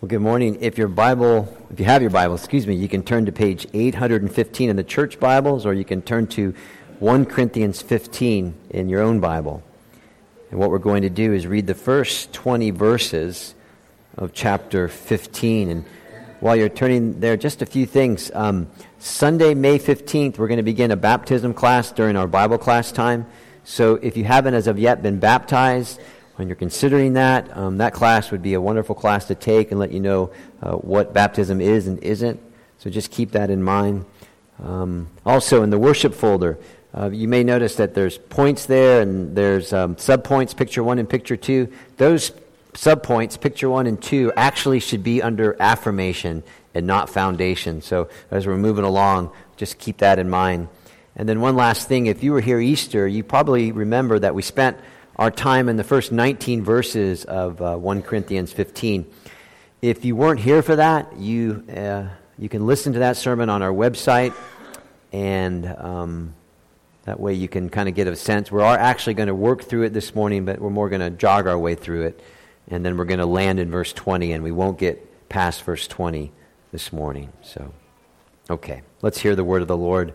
Well, good morning. If your Bible, if you have your Bible, excuse me, you can turn to page 815 in the church Bibles, or you can turn to 1 Corinthians 15 in your own Bible. And what we're going to do is read the first 20 verses of chapter 15. And while you're turning there, just a few things. Um, Sunday, May 15th, we're going to begin a baptism class during our Bible class time. So if you haven't as of yet been baptized, when you're considering that, um, that class would be a wonderful class to take and let you know uh, what baptism is and isn't. So just keep that in mind. Um, also, in the worship folder, uh, you may notice that there's points there and there's um, subpoints, picture one and picture two. Those subpoints, picture one and two, actually should be under affirmation and not foundation. So as we're moving along, just keep that in mind. And then one last thing, if you were here Easter, you probably remember that we spent our time in the first 19 verses of uh, 1 Corinthians 15. If you weren't here for that, you, uh, you can listen to that sermon on our website, and um, that way you can kind of get a sense. We are actually going to work through it this morning, but we're more going to jog our way through it, and then we're going to land in verse 20, and we won't get past verse 20 this morning. So, okay, let's hear the word of the Lord.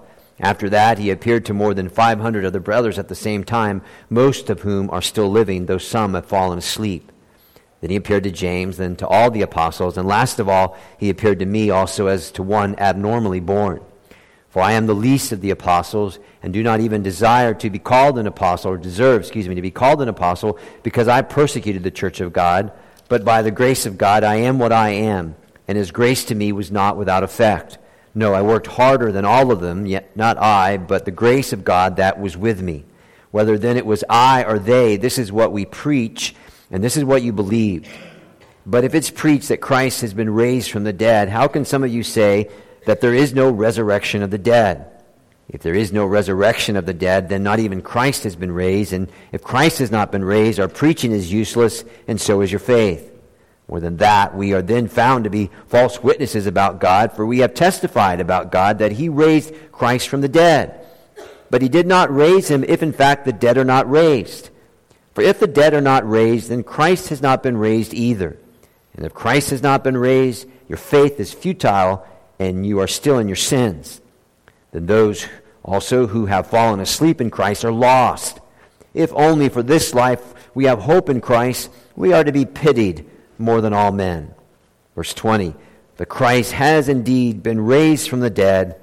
After that, he appeared to more than 500 other brothers at the same time, most of whom are still living, though some have fallen asleep. Then he appeared to James, then to all the apostles, and last of all, he appeared to me also as to one abnormally born. For I am the least of the apostles, and do not even desire to be called an apostle, or deserve, excuse me, to be called an apostle, because I persecuted the church of God. But by the grace of God, I am what I am, and his grace to me was not without effect. No, I worked harder than all of them, yet not I, but the grace of God that was with me. Whether then it was I or they, this is what we preach, and this is what you believe. But if it's preached that Christ has been raised from the dead, how can some of you say that there is no resurrection of the dead? If there is no resurrection of the dead, then not even Christ has been raised. And if Christ has not been raised, our preaching is useless, and so is your faith. More than that, we are then found to be false witnesses about God, for we have testified about God that he raised Christ from the dead. But he did not raise him if in fact the dead are not raised. For if the dead are not raised, then Christ has not been raised either. And if Christ has not been raised, your faith is futile and you are still in your sins. Then those also who have fallen asleep in Christ are lost. If only for this life we have hope in Christ, we are to be pitied more than all men. Verse 20 The Christ has indeed been raised from the dead,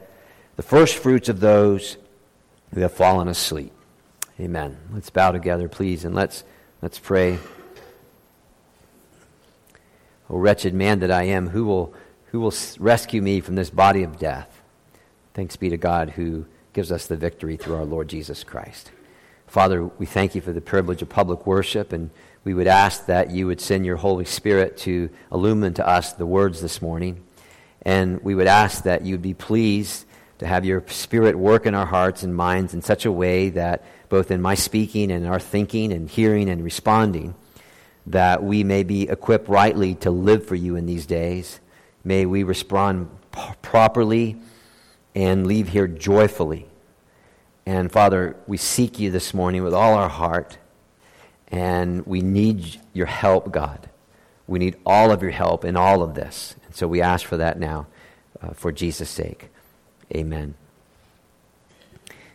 the first fruits of those who have fallen asleep. Amen. Let's bow together, please, and let's, let's pray. O wretched man that I am, who will, who will rescue me from this body of death? Thanks be to God who gives us the victory through our Lord Jesus Christ. Father, we thank you for the privilege of public worship and we would ask that you would send your Holy Spirit to illumine to us the words this morning. And we would ask that you'd be pleased to have your Spirit work in our hearts and minds in such a way that both in my speaking and our thinking and hearing and responding, that we may be equipped rightly to live for you in these days. May we respond p- properly and leave here joyfully. And Father, we seek you this morning with all our heart. And we need your help, God. We need all of your help in all of this. And so we ask for that now uh, for Jesus' sake. Amen.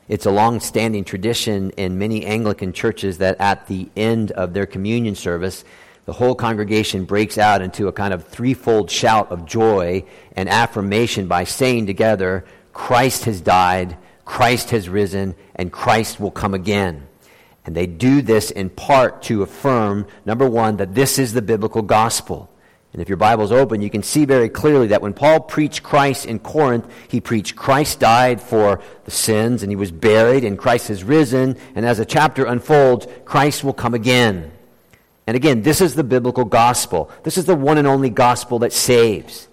It's a long standing tradition in many Anglican churches that at the end of their communion service, the whole congregation breaks out into a kind of threefold shout of joy and affirmation by saying together, Christ has died, Christ has risen, and Christ will come again. And they do this in part to affirm, number one, that this is the biblical gospel. And if your Bible's open, you can see very clearly that when Paul preached Christ in Corinth, he preached Christ died for the sins and he was buried and Christ has risen. And as the chapter unfolds, Christ will come again. And again, this is the biblical gospel. This is the one and only gospel that saves.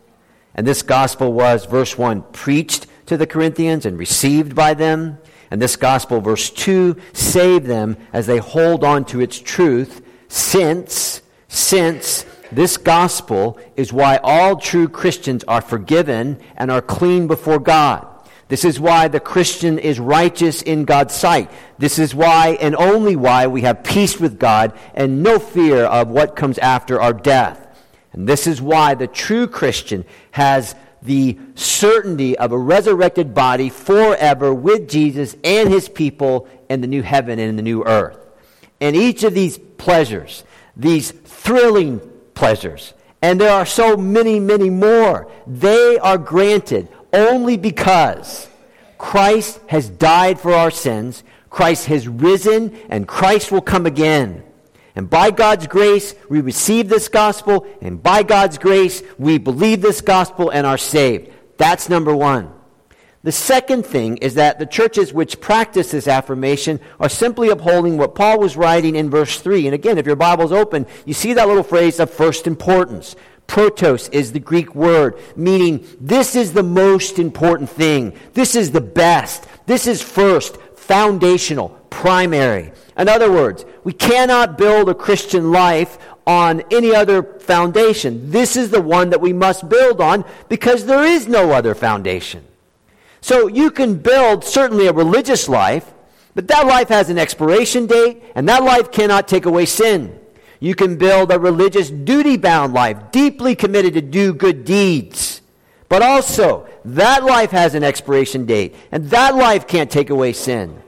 And this gospel was, verse 1, preached to the Corinthians and received by them. And this gospel, verse 2, save them as they hold on to its truth, since, since this gospel is why all true Christians are forgiven and are clean before God. This is why the Christian is righteous in God's sight. This is why and only why we have peace with God and no fear of what comes after our death. And this is why the true Christian has the certainty of a resurrected body forever with Jesus and his people in the new heaven and in the new earth. And each of these pleasures, these thrilling pleasures, and there are so many, many more, they are granted only because Christ has died for our sins, Christ has risen, and Christ will come again. And by God's grace, we receive this gospel, and by God's grace, we believe this gospel and are saved. That's number one. The second thing is that the churches which practice this affirmation are simply upholding what Paul was writing in verse 3. And again, if your Bible's open, you see that little phrase of first importance. Protos is the Greek word, meaning this is the most important thing. This is the best. This is first, foundational, primary. In other words, we cannot build a Christian life on any other foundation. This is the one that we must build on because there is no other foundation. So you can build certainly a religious life, but that life has an expiration date, and that life cannot take away sin. You can build a religious, duty bound life, deeply committed to do good deeds. But also, that life has an expiration date, and that life can't take away sin.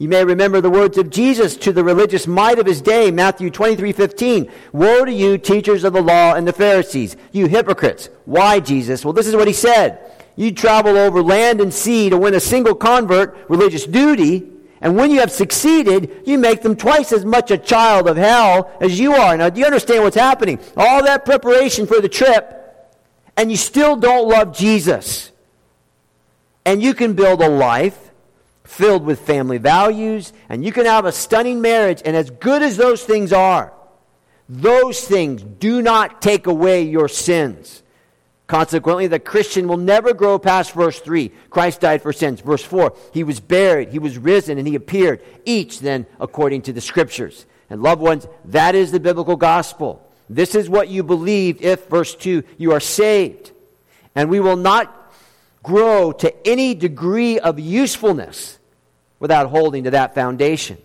You may remember the words of Jesus to the religious might of his day, Matthew 23 15. Woe to you, teachers of the law and the Pharisees, you hypocrites. Why, Jesus? Well, this is what he said. You travel over land and sea to win a single convert, religious duty, and when you have succeeded, you make them twice as much a child of hell as you are. Now, do you understand what's happening? All that preparation for the trip, and you still don't love Jesus. And you can build a life filled with family values, and you can have a stunning marriage, and as good as those things are, those things do not take away your sins. Consequently, the Christian will never grow past verse 3. Christ died for sins. Verse 4, he was buried, he was risen, and he appeared, each then according to the scriptures. And loved ones, that is the biblical gospel. This is what you believe if, verse 2, you are saved. And we will not grow to any degree of usefulness without holding to that foundation.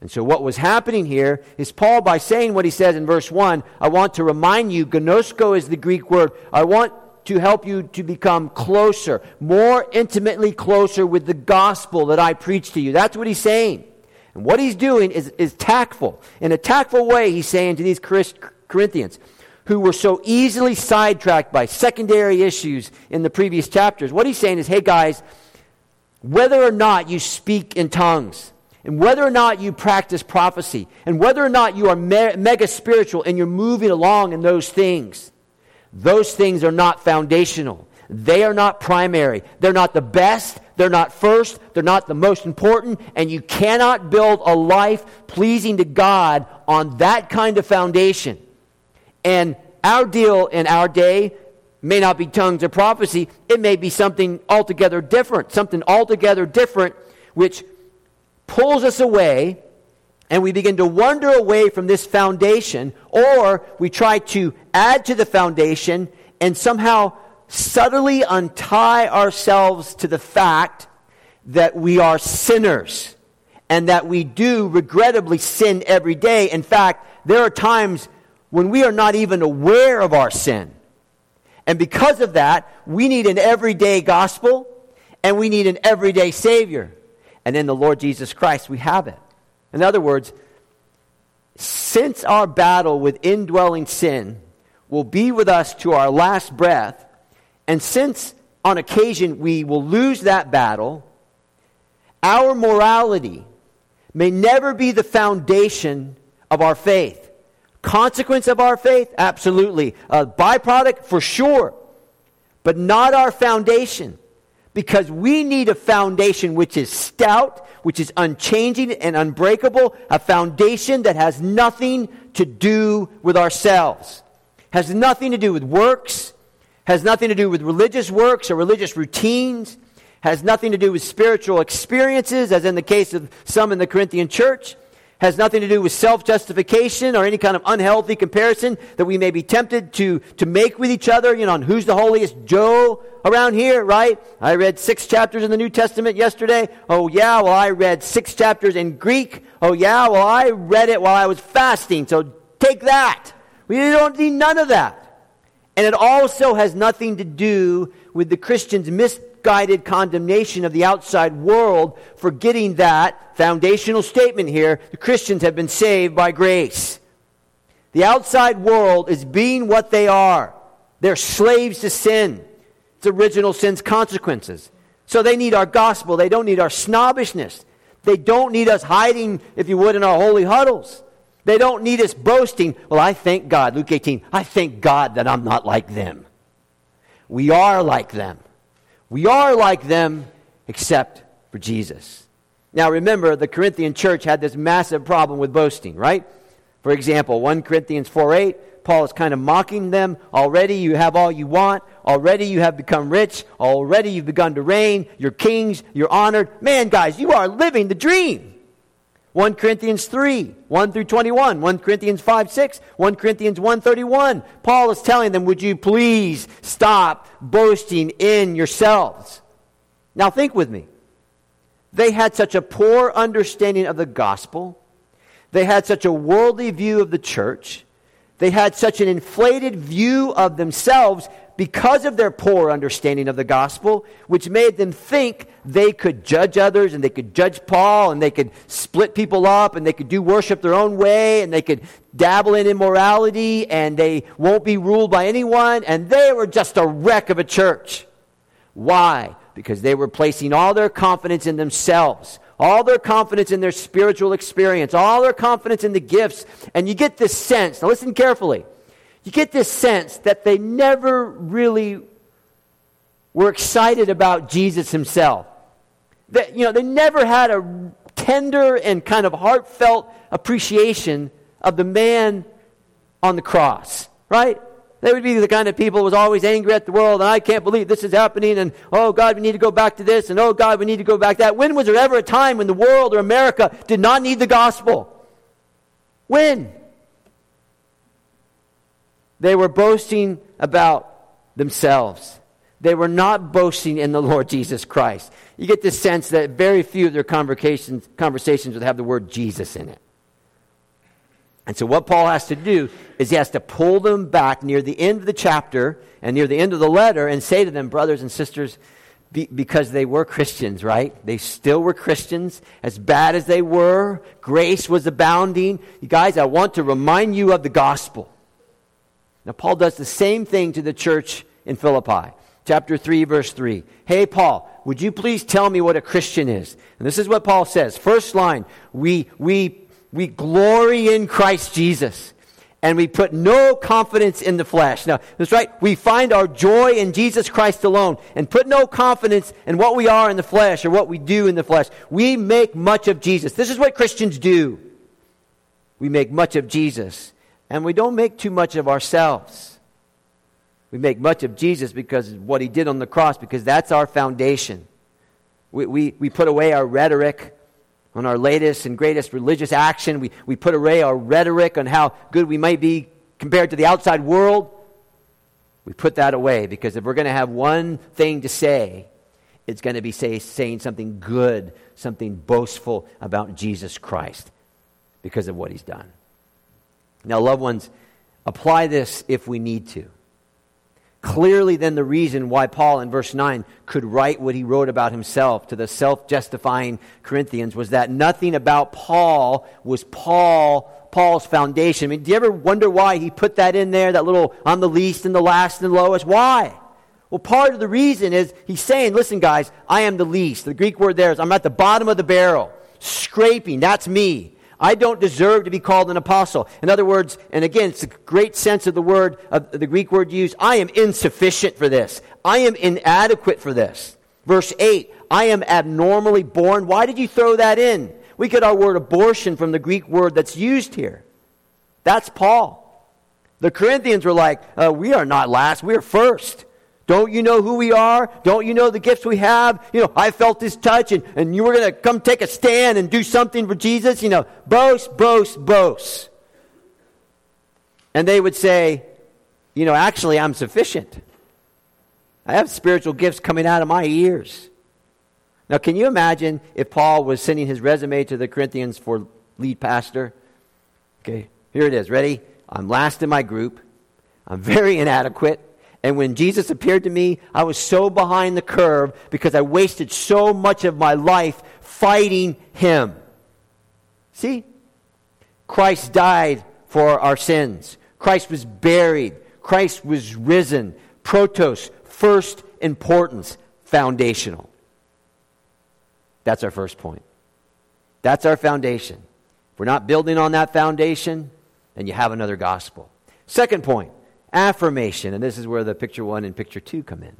And so, what was happening here is Paul, by saying what he says in verse 1, I want to remind you, gnosko is the Greek word. I want to help you to become closer, more intimately closer with the gospel that I preach to you. That's what he's saying. And what he's doing is, is tactful. In a tactful way, he's saying to these Corinthians, who were so easily sidetracked by secondary issues in the previous chapters, what he's saying is, hey guys, whether or not you speak in tongues, and whether or not you practice prophecy, and whether or not you are me- mega spiritual and you're moving along in those things, those things are not foundational. They are not primary. They're not the best. They're not first. They're not the most important. And you cannot build a life pleasing to God on that kind of foundation. And our deal in our day may not be tongues or prophecy. It may be something altogether different. Something altogether different, which pulls us away and we begin to wander away from this foundation, or we try to add to the foundation and somehow subtly untie ourselves to the fact that we are sinners and that we do regrettably sin every day. In fact, there are times when we are not even aware of our sin. And because of that, we need an everyday gospel and we need an everyday Savior. And in the Lord Jesus Christ, we have it. In other words, since our battle with indwelling sin will be with us to our last breath, and since on occasion we will lose that battle, our morality may never be the foundation of our faith. Consequence of our faith? Absolutely. A byproduct? For sure. But not our foundation because we need a foundation which is stout, which is unchanging and unbreakable, a foundation that has nothing to do with ourselves, has nothing to do with works, has nothing to do with religious works or religious routines, has nothing to do with spiritual experiences, as in the case of some in the Corinthian church, has nothing to do with self justification or any kind of unhealthy comparison that we may be tempted to, to make with each other, you know, on who's the holiest Joe around here, right? I read six chapters in the New Testament yesterday. Oh, yeah, well, I read six chapters in Greek. Oh, yeah, well, I read it while I was fasting, so take that. We don't need none of that. And it also has nothing to do with the Christian's misguided condemnation of the outside world, forgetting that foundational statement here the Christians have been saved by grace. The outside world is being what they are. They're slaves to sin. It's original sin's consequences. So they need our gospel. They don't need our snobbishness. They don't need us hiding, if you would, in our holy huddles. They don't need us boasting. Well, I thank God, Luke 18, I thank God that I'm not like them. We are like them. We are like them except for Jesus. Now remember, the Corinthian church had this massive problem with boasting, right? For example, 1 Corinthians 4 8, Paul is kind of mocking them. Already you have all you want. Already you have become rich. Already you've begun to reign. You're kings. You're honored. Man, guys, you are living the dream. 1 Corinthians 3, 1 through 21, 1 Corinthians 5, 6, 1 Corinthians 1, 31. Paul is telling them, would you please stop boasting in yourselves? Now think with me. They had such a poor understanding of the gospel. They had such a worldly view of the church. They had such an inflated view of themselves because of their poor understanding of the gospel, which made them think they could judge others and they could judge Paul and they could split people up and they could do worship their own way and they could dabble in immorality and they won't be ruled by anyone and they were just a wreck of a church. Why? Because they were placing all their confidence in themselves all their confidence in their spiritual experience, all their confidence in the gifts. And you get this sense, now listen carefully you get this sense that they never really were excited about Jesus himself. That, you know, they never had a tender and kind of heartfelt appreciation of the man on the cross, right? They would be the kind of people who was always angry at the world, and I can't believe this is happening, and oh God, we need to go back to this, and oh God, we need to go back to that. When was there ever a time when the world or America did not need the gospel? When? They were boasting about themselves. They were not boasting in the Lord Jesus Christ. You get the sense that very few of their conversations, conversations would have the word Jesus in it. And so, what Paul has to do is he has to pull them back near the end of the chapter and near the end of the letter and say to them, brothers and sisters, be, because they were Christians, right? They still were Christians. As bad as they were, grace was abounding. You guys, I want to remind you of the gospel. Now, Paul does the same thing to the church in Philippi. Chapter 3, verse 3. Hey, Paul, would you please tell me what a Christian is? And this is what Paul says. First line We, we, we glory in Christ Jesus and we put no confidence in the flesh. Now, that's right. We find our joy in Jesus Christ alone and put no confidence in what we are in the flesh or what we do in the flesh. We make much of Jesus. This is what Christians do. We make much of Jesus. And we don't make too much of ourselves. We make much of Jesus because of what he did on the cross, because that's our foundation. We, we, we put away our rhetoric on our latest and greatest religious action. We, we put away our rhetoric on how good we might be compared to the outside world. We put that away because if we're going to have one thing to say, it's going to be say, saying something good, something boastful about Jesus Christ because of what he's done. Now, loved ones, apply this if we need to. Clearly, then, the reason why Paul in verse 9 could write what he wrote about himself to the self justifying Corinthians was that nothing about Paul was Paul, Paul's foundation. I mean, do you ever wonder why he put that in there, that little I'm the least and the last and the lowest? Why? Well, part of the reason is he's saying, listen, guys, I am the least. The Greek word there is I'm at the bottom of the barrel, scraping. That's me. I don't deserve to be called an apostle. In other words, and again, it's a great sense of the word, of the Greek word used, I am insufficient for this. I am inadequate for this. Verse 8, I am abnormally born. Why did you throw that in? We get our word abortion from the Greek word that's used here. That's Paul. The Corinthians were like, uh, we are not last, we are first. Don't you know who we are? Don't you know the gifts we have? You know, I felt this touch and, and you were going to come take a stand and do something for Jesus. You know, boast, boast, boast. And they would say, you know, actually, I'm sufficient. I have spiritual gifts coming out of my ears. Now, can you imagine if Paul was sending his resume to the Corinthians for lead pastor? Okay, here it is. Ready? I'm last in my group. I'm very inadequate. And when Jesus appeared to me, I was so behind the curve because I wasted so much of my life fighting him. See? Christ died for our sins. Christ was buried. Christ was risen. Protos, first importance, foundational. That's our first point. That's our foundation. If we're not building on that foundation, then you have another gospel. Second point affirmation. And this is where the picture one and picture two come in.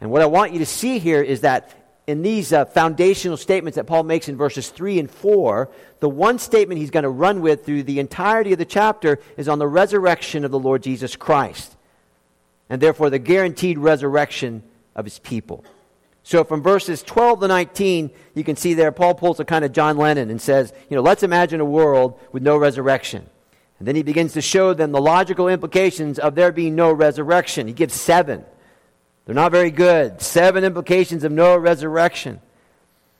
And what I want you to see here is that in these uh, foundational statements that Paul makes in verses 3 and 4, the one statement he's going to run with through the entirety of the chapter is on the resurrection of the Lord Jesus Christ. And therefore, the guaranteed resurrection of his people. So from verses 12 to 19, you can see there, Paul pulls a kind of John Lennon and says, you know, let's imagine a world with no resurrection. And then he begins to show them the logical implications of there being no resurrection. He gives seven. They're not very good. Seven implications of no resurrection.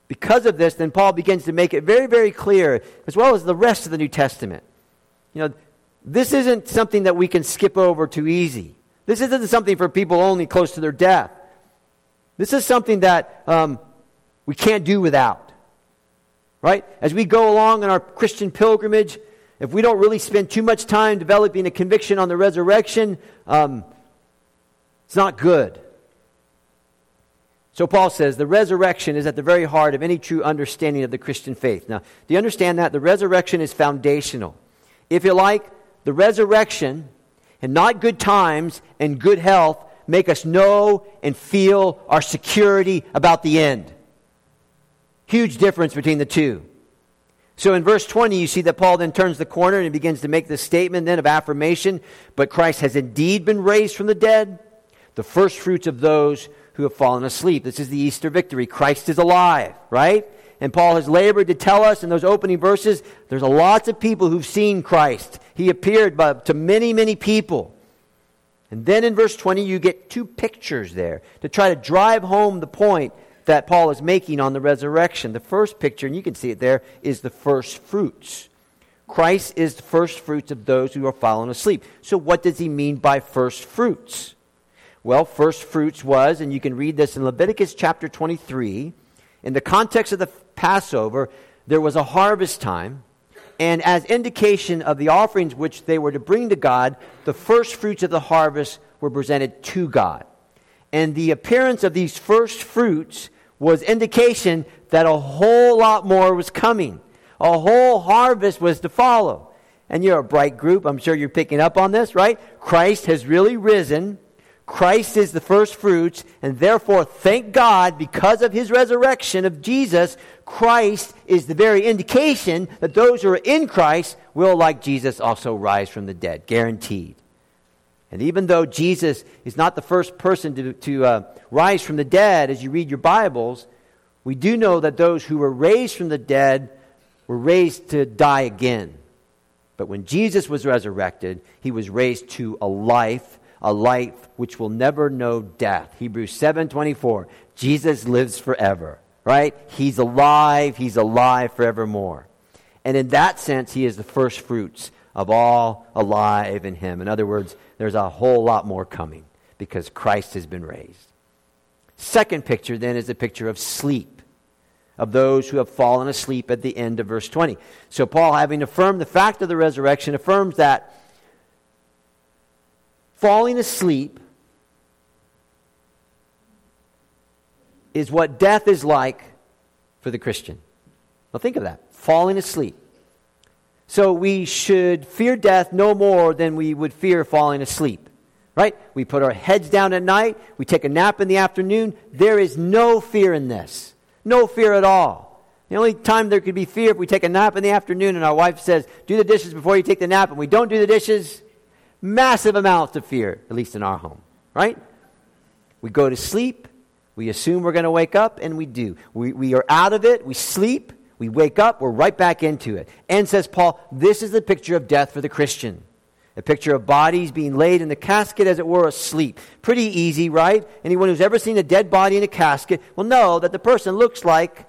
Because of this, then Paul begins to make it very, very clear, as well as the rest of the New Testament. You know, this isn't something that we can skip over too easy. This isn't something for people only close to their death. This is something that um, we can't do without. Right? As we go along in our Christian pilgrimage, if we don't really spend too much time developing a conviction on the resurrection, um, it's not good. So Paul says the resurrection is at the very heart of any true understanding of the Christian faith. Now, do you understand that? The resurrection is foundational. If you like, the resurrection and not good times and good health make us know and feel our security about the end. Huge difference between the two. So in verse 20, you see that Paul then turns the corner and he begins to make this statement then of affirmation. But Christ has indeed been raised from the dead, the first fruits of those who have fallen asleep. This is the Easter victory. Christ is alive, right? And Paul has labored to tell us in those opening verses there's lots of people who've seen Christ. He appeared to many, many people. And then in verse 20, you get two pictures there to try to drive home the point that Paul is making on the resurrection. The first picture, and you can see it there, is the first fruits. Christ is the first fruits of those who are fallen asleep. So, what does he mean by first fruits? Well, first fruits was, and you can read this in Leviticus chapter 23, in the context of the Passover, there was a harvest time, and as indication of the offerings which they were to bring to God, the first fruits of the harvest were presented to God. And the appearance of these first fruits was indication that a whole lot more was coming. A whole harvest was to follow. And you're a bright group. I'm sure you're picking up on this, right? Christ has really risen. Christ is the first fruits, and therefore, thank God, because of his resurrection of Jesus, Christ is the very indication that those who are in Christ will, like Jesus, also rise from the dead. Guaranteed. And even though Jesus is not the first person to, to uh, rise from the dead as you read your Bibles, we do know that those who were raised from the dead were raised to die again. But when Jesus was resurrected, he was raised to a life, a life which will never know death. Hebrews 7:24. Jesus lives forever, right? He's alive, he's alive forevermore. And in that sense, he is the first fruits of all alive in him. In other words, there's a whole lot more coming because Christ has been raised. Second picture then is a picture of sleep, of those who have fallen asleep at the end of verse 20. So, Paul, having affirmed the fact of the resurrection, affirms that falling asleep is what death is like for the Christian. Now, think of that falling asleep. So we should fear death no more than we would fear falling asleep. Right? We put our heads down at night, we take a nap in the afternoon. There is no fear in this. No fear at all. The only time there could be fear if we take a nap in the afternoon and our wife says, Do the dishes before you take the nap, and we don't do the dishes. Massive amounts of fear, at least in our home. Right? We go to sleep. We assume we're going to wake up, and we do. We, we are out of it. We sleep. We wake up. We're right back into it. And says Paul, this is the picture of death for the Christian. A picture of bodies being laid in the casket, as it were, asleep. Pretty easy, right? Anyone who's ever seen a dead body in a casket will know that the person looks like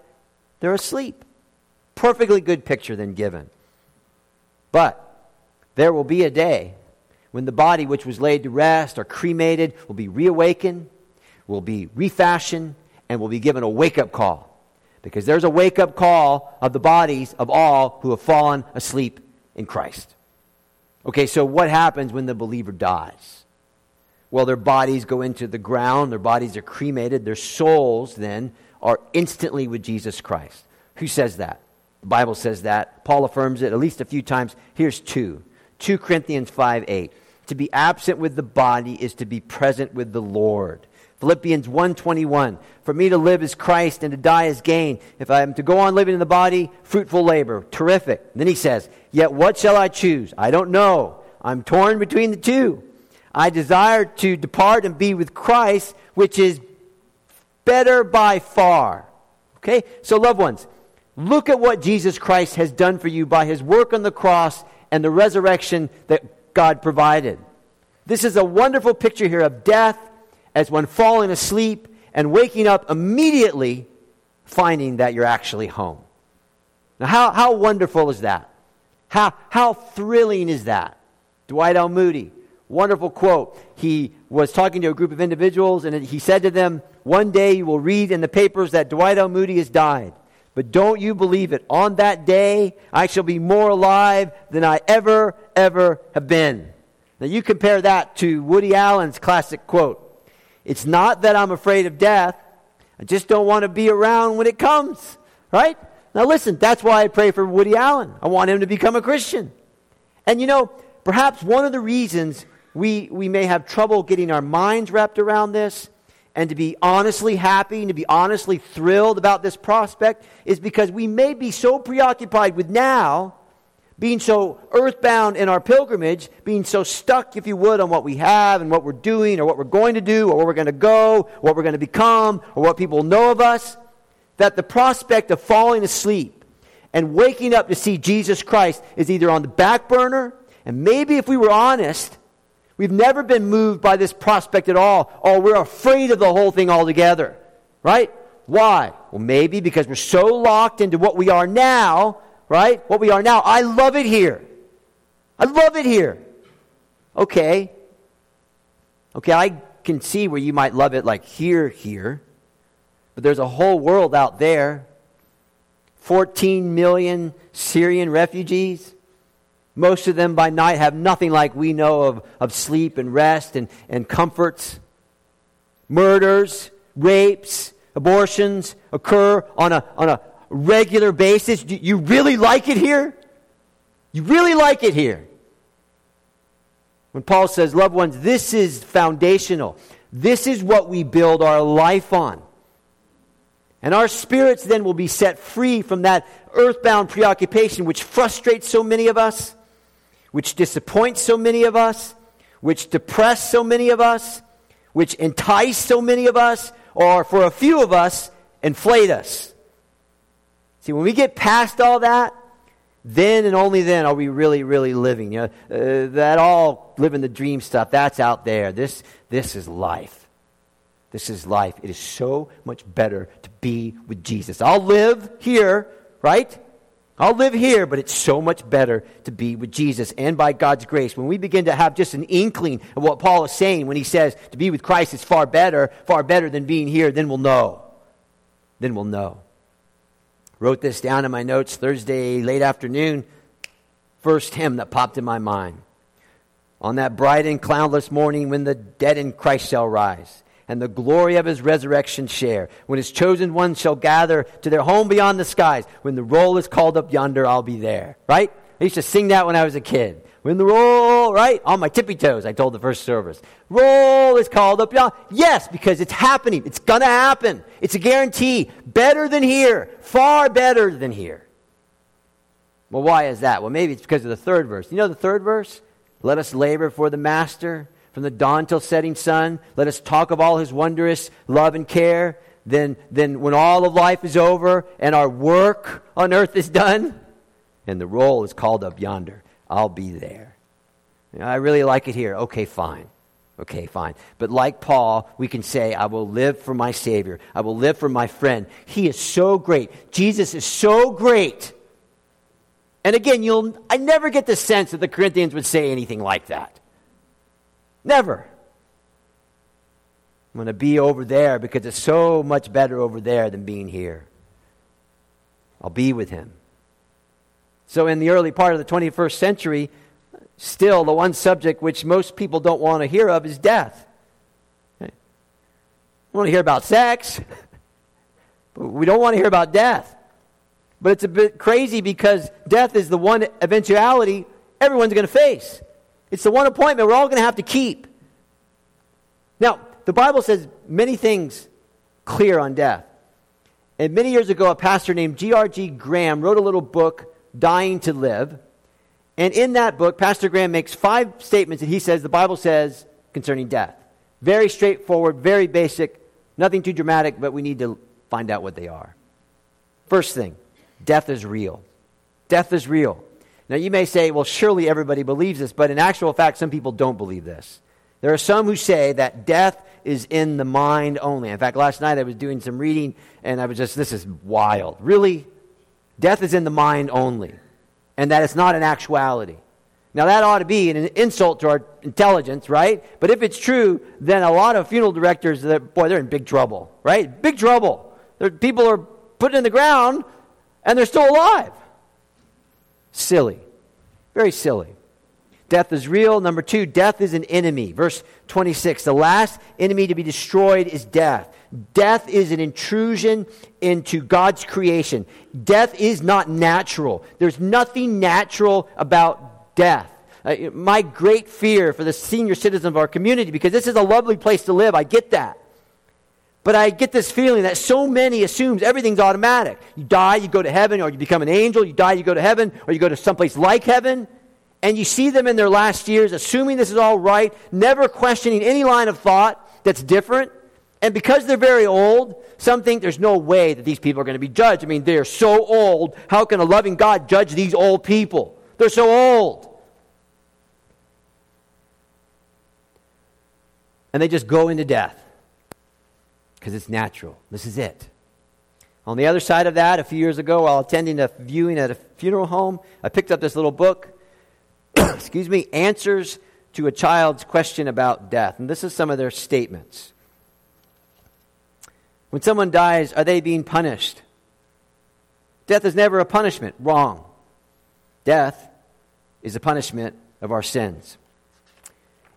they're asleep. Perfectly good picture then given. But there will be a day when the body which was laid to rest or cremated will be reawakened, will be refashioned, and will be given a wake up call. Because there's a wake up call of the bodies of all who have fallen asleep in Christ. Okay, so what happens when the believer dies? Well, their bodies go into the ground, their bodies are cremated, their souls then are instantly with Jesus Christ. Who says that? The Bible says that. Paul affirms it at least a few times. Here's two 2 Corinthians 5 8. To be absent with the body is to be present with the Lord. Philippians 1:21 For me to live is Christ and to die is gain. If I am to go on living in the body, fruitful labor. Terrific. And then he says, "Yet what shall I choose? I don't know. I'm torn between the two. I desire to depart and be with Christ, which is better by far." Okay? So loved ones, look at what Jesus Christ has done for you by his work on the cross and the resurrection that God provided. This is a wonderful picture here of death as one falling asleep and waking up immediately finding that you're actually home. Now, how, how wonderful is that? How, how thrilling is that? Dwight L. Moody, wonderful quote. He was talking to a group of individuals and he said to them, One day you will read in the papers that Dwight L. Moody has died. But don't you believe it? On that day, I shall be more alive than I ever, ever have been. Now you compare that to Woody Allen's classic quote it's not that I'm afraid of death. I just don't want to be around when it comes, right? Now, listen, that's why I pray for Woody Allen. I want him to become a Christian. And you know, perhaps one of the reasons we, we may have trouble getting our minds wrapped around this and to be honestly happy and to be honestly thrilled about this prospect is because we may be so preoccupied with now being so earthbound in our pilgrimage, being so stuck, if you would, on what we have and what we're doing or what we're going to do or where we're going to go, what we're going to become, or what people know of us, that the prospect of falling asleep and waking up to see Jesus Christ is either on the back burner, and maybe if we were honest, we've never been moved by this prospect at all, or we're afraid of the whole thing altogether. Right? Why? Well, maybe because we're so locked into what we are now right? What we are now. I love it here. I love it here. Okay. Okay, I can see where you might love it like here, here. But there's a whole world out there 14 million Syrian refugees. Most of them by night have nothing like we know of, of sleep and rest and, and comforts. Murders, rapes, abortions occur on a, on a regular basis? Do you really like it here? You really like it here? When Paul says, loved ones, this is foundational. This is what we build our life on. And our spirits then will be set free from that earthbound preoccupation which frustrates so many of us, which disappoints so many of us, which depress so many of us, which entice so many of us, or for a few of us, inflate us. See, when we get past all that, then and only then are we really, really living. You know, uh, that all living the dream stuff, that's out there. This, this is life. This is life. It is so much better to be with Jesus. I'll live here, right? I'll live here, but it's so much better to be with Jesus. And by God's grace, when we begin to have just an inkling of what Paul is saying when he says to be with Christ is far better, far better than being here, then we'll know. Then we'll know. Wrote this down in my notes Thursday late afternoon. First hymn that popped in my mind. On that bright and cloudless morning when the dead in Christ shall rise and the glory of his resurrection share, when his chosen ones shall gather to their home beyond the skies, when the roll is called up yonder, I'll be there. Right? I used to sing that when I was a kid. When the roll, right? On my tippy toes, I told the first service. Roll is called up. y'all. Yes, because it's happening. It's going to happen. It's a guarantee. Better than here. Far better than here. Well, why is that? Well, maybe it's because of the third verse. You know the third verse? Let us labor for the master, from the dawn till setting sun. Let us talk of all his wondrous love and care. Then, then when all of life is over and our work on earth is done, and the roll is called up yonder, I'll be there. You know, I really like it here. Okay, fine. Okay, fine. But like Paul, we can say, I will live for my Savior. I will live for my friend. He is so great. Jesus is so great. And again, you'll, I never get the sense that the Corinthians would say anything like that. Never. I'm going to be over there because it's so much better over there than being here. I'll be with him. So, in the early part of the 21st century, still the one subject which most people don't want to hear of is death. We want to hear about sex, but we don't want to hear about death. But it's a bit crazy because death is the one eventuality everyone's going to face. It's the one appointment we're all going to have to keep. Now, the Bible says many things clear on death. And many years ago, a pastor named G.R.G. Graham wrote a little book, Dying to Live. And in that book, Pastor Graham makes five statements that he says the Bible says concerning death. Very straightforward, very basic, nothing too dramatic, but we need to find out what they are. First thing, death is real. Death is real. Now, you may say, well, surely everybody believes this, but in actual fact, some people don't believe this. There are some who say that death is in the mind only. In fact, last night I was doing some reading and I was just, this is wild. Really? Death is in the mind only and that it's not an actuality. Now, that ought to be an insult to our intelligence, right? But if it's true, then a lot of funeral directors, boy, they're in big trouble, right? Big trouble. They're, people are put in the ground and they're still alive. Silly. Very silly. Death is real. Number two, death is an enemy. Verse 26 the last enemy to be destroyed is death. Death is an intrusion into God's creation. Death is not natural. There's nothing natural about death. Uh, my great fear for the senior citizens of our community, because this is a lovely place to live, I get that. But I get this feeling that so many assumes everything's automatic. You die, you go to heaven, or you become an angel. You die, you go to heaven, or you go to someplace like heaven. And you see them in their last years, assuming this is all right, never questioning any line of thought that's different. And because they're very old, some think there's no way that these people are going to be judged. I mean, they're so old. How can a loving God judge these old people? They're so old. And they just go into death because it's natural. This is it. On the other side of that, a few years ago, while attending a viewing at a funeral home, I picked up this little book. excuse me, answers to a child's question about death. And this is some of their statements. When someone dies, are they being punished? Death is never a punishment. Wrong. Death is a punishment of our sins.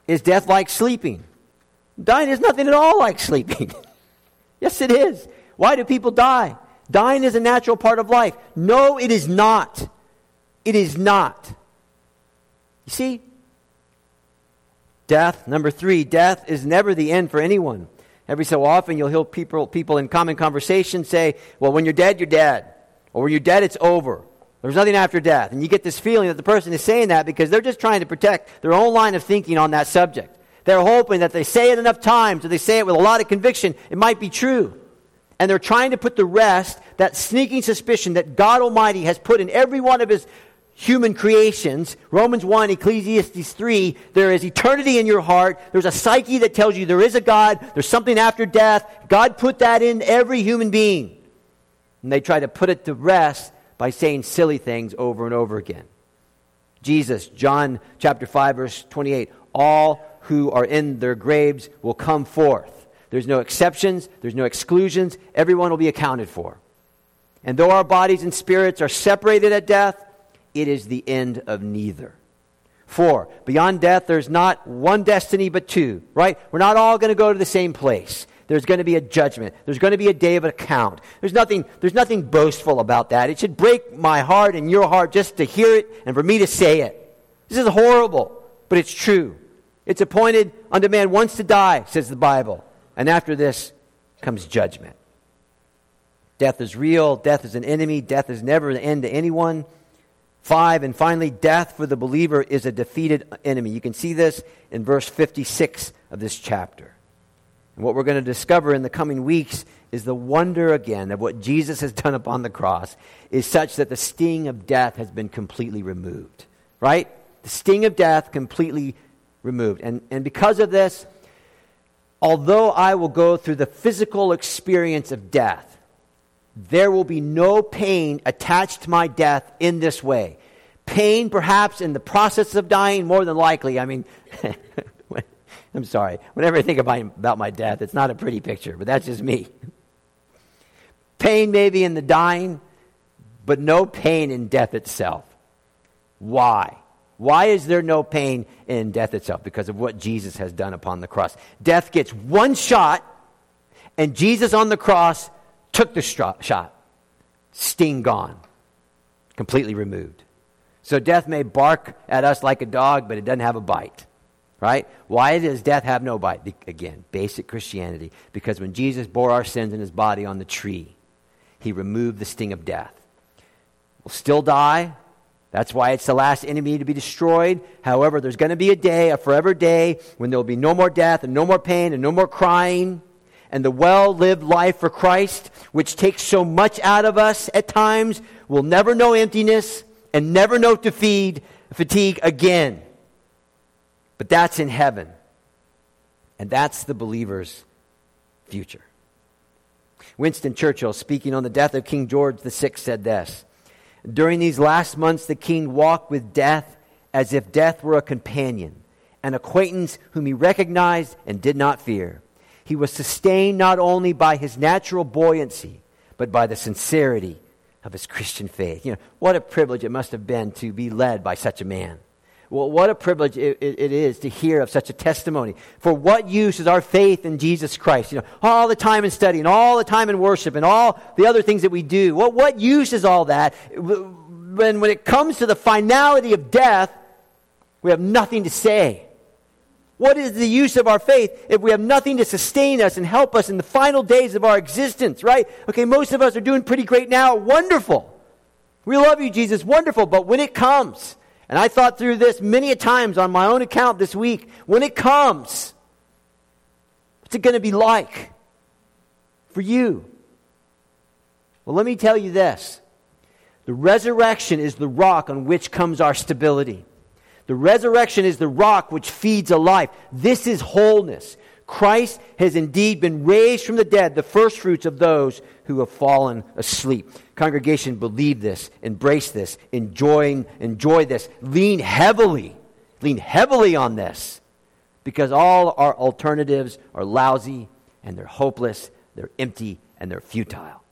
Is death like sleeping? Dying is nothing at all like sleeping. yes, it is. Why do people die? Dying is a natural part of life. No, it is not. It is not. You see? Death, number three, death is never the end for anyone. Every so often, you'll hear people, people in common conversation say, Well, when you're dead, you're dead. Or when you're dead, it's over. There's nothing after death. And you get this feeling that the person is saying that because they're just trying to protect their own line of thinking on that subject. They're hoping that they say it enough times, or they say it with a lot of conviction, it might be true. And they're trying to put the rest that sneaking suspicion that God Almighty has put in every one of His human creations. Romans 1, Ecclesiastes 3, there is eternity in your heart. There's a psyche that tells you there is a God, there's something after death. God put that in every human being. And they try to put it to rest by saying silly things over and over again. Jesus, John chapter 5 verse 28, all who are in their graves will come forth. There's no exceptions, there's no exclusions, everyone will be accounted for. And though our bodies and spirits are separated at death, it is the end of neither. Four, beyond death, there's not one destiny but two, right? We're not all going to go to the same place. There's going to be a judgment. There's going to be a day of account. There's nothing, there's nothing boastful about that. It should break my heart and your heart just to hear it and for me to say it. This is horrible, but it's true. It's appointed unto man once to die, says the Bible. And after this comes judgment. Death is real. Death is an enemy. Death is never an end to anyone. Five, and finally, death for the believer is a defeated enemy. You can see this in verse 56 of this chapter. And what we're going to discover in the coming weeks is the wonder again of what Jesus has done upon the cross is such that the sting of death has been completely removed. Right? The sting of death completely removed. And, and because of this, although I will go through the physical experience of death, there will be no pain attached to my death in this way. Pain, perhaps, in the process of dying, more than likely. I mean, I'm sorry. Whenever I think about, about my death, it's not a pretty picture, but that's just me. Pain, maybe, in the dying, but no pain in death itself. Why? Why is there no pain in death itself? Because of what Jesus has done upon the cross. Death gets one shot, and Jesus on the cross took the shot. Sting gone. Completely removed. So death may bark at us like a dog, but it doesn't have a bite. Right? Why does death have no bite? Again, basic Christianity. Because when Jesus bore our sins in his body on the tree, he removed the sting of death. We'll still die. That's why it's the last enemy to be destroyed. However, there's going to be a day, a forever day, when there will be no more death and no more pain and no more crying and the well lived life for Christ, which takes so much out of us at times, will never know emptiness and never know defeat, fatigue again. But that's in heaven. And that's the believer's future. Winston Churchill, speaking on the death of King George VI, said this During these last months, the king walked with death as if death were a companion, an acquaintance whom he recognized and did not fear he was sustained not only by his natural buoyancy, but by the sincerity of his Christian faith. You know, what a privilege it must have been to be led by such a man. Well, what a privilege it, it, it is to hear of such a testimony. For what use is our faith in Jesus Christ? You know, all the time in study and all the time in worship and all the other things that we do. What, what use is all that when, when it comes to the finality of death, we have nothing to say? What is the use of our faith if we have nothing to sustain us and help us in the final days of our existence, right? Okay, most of us are doing pretty great now. Wonderful. We love you, Jesus. Wonderful. But when it comes, and I thought through this many a times on my own account this week, when it comes, what's it going to be like for you? Well, let me tell you this the resurrection is the rock on which comes our stability. The resurrection is the rock which feeds a life. This is wholeness. Christ has indeed been raised from the dead, the first fruits of those who have fallen asleep. Congregation, believe this, embrace this, enjoy, enjoy this, lean heavily, lean heavily on this, because all our alternatives are lousy and they're hopeless, they're empty, and they're futile.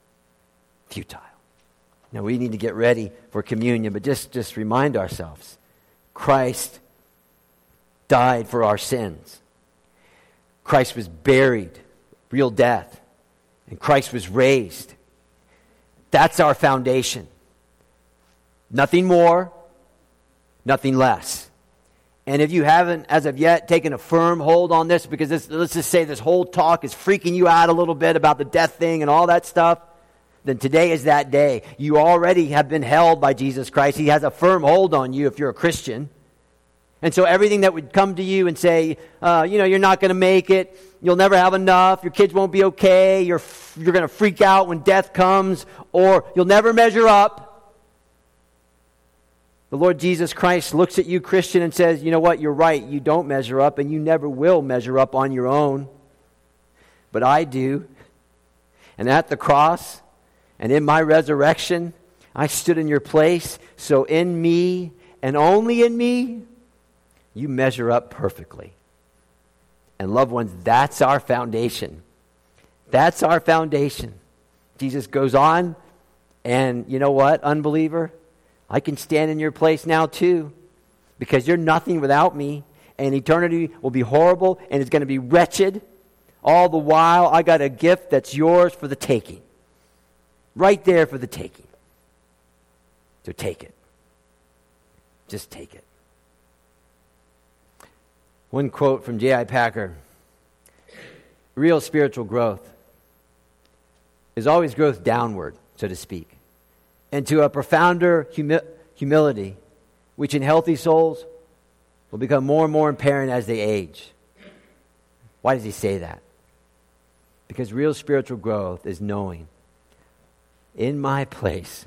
Futile. Now we need to get ready for communion, but just, just remind ourselves Christ died for our sins. Christ was buried, real death, and Christ was raised. That's our foundation. Nothing more, nothing less. And if you haven't, as of yet, taken a firm hold on this, because this, let's just say this whole talk is freaking you out a little bit about the death thing and all that stuff, then today is that day. You already have been held by Jesus Christ. He has a firm hold on you if you're a Christian. And so everything that would come to you and say, uh, you know, you're not going to make it, you'll never have enough, your kids won't be okay, you're, you're going to freak out when death comes, or you'll never measure up. The Lord Jesus Christ looks at you, Christian, and says, you know what, you're right, you don't measure up, and you never will measure up on your own. But I do. And at the cross, and in my resurrection, I stood in your place. So in me, and only in me, you measure up perfectly. And loved ones, that's our foundation. That's our foundation. Jesus goes on, and you know what, unbeliever? I can stand in your place now too, because you're nothing without me, and eternity will be horrible and it's going to be wretched. All the while, I got a gift that's yours for the taking. Right there for the taking. So take it. Just take it. One quote from J.I. Packer Real spiritual growth is always growth downward, so to speak, into a profounder humi- humility, which in healthy souls will become more and more apparent as they age. Why does he say that? Because real spiritual growth is knowing in my place,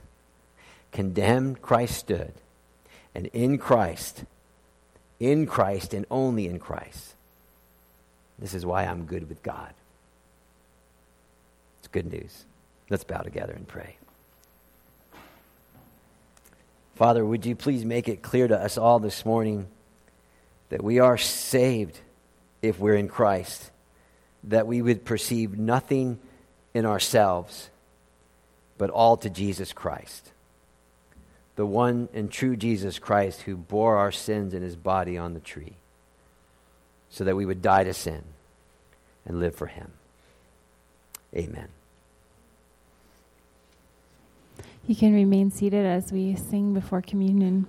condemned Christ stood, and in Christ, in Christ and only in Christ. This is why I'm good with God. It's good news. Let's bow together and pray. Father, would you please make it clear to us all this morning that we are saved if we're in Christ, that we would perceive nothing in ourselves, but all to Jesus Christ, the one and true Jesus Christ who bore our sins in his body on the tree, so that we would die to sin and live for him. Amen. You can remain seated as we sing before communion.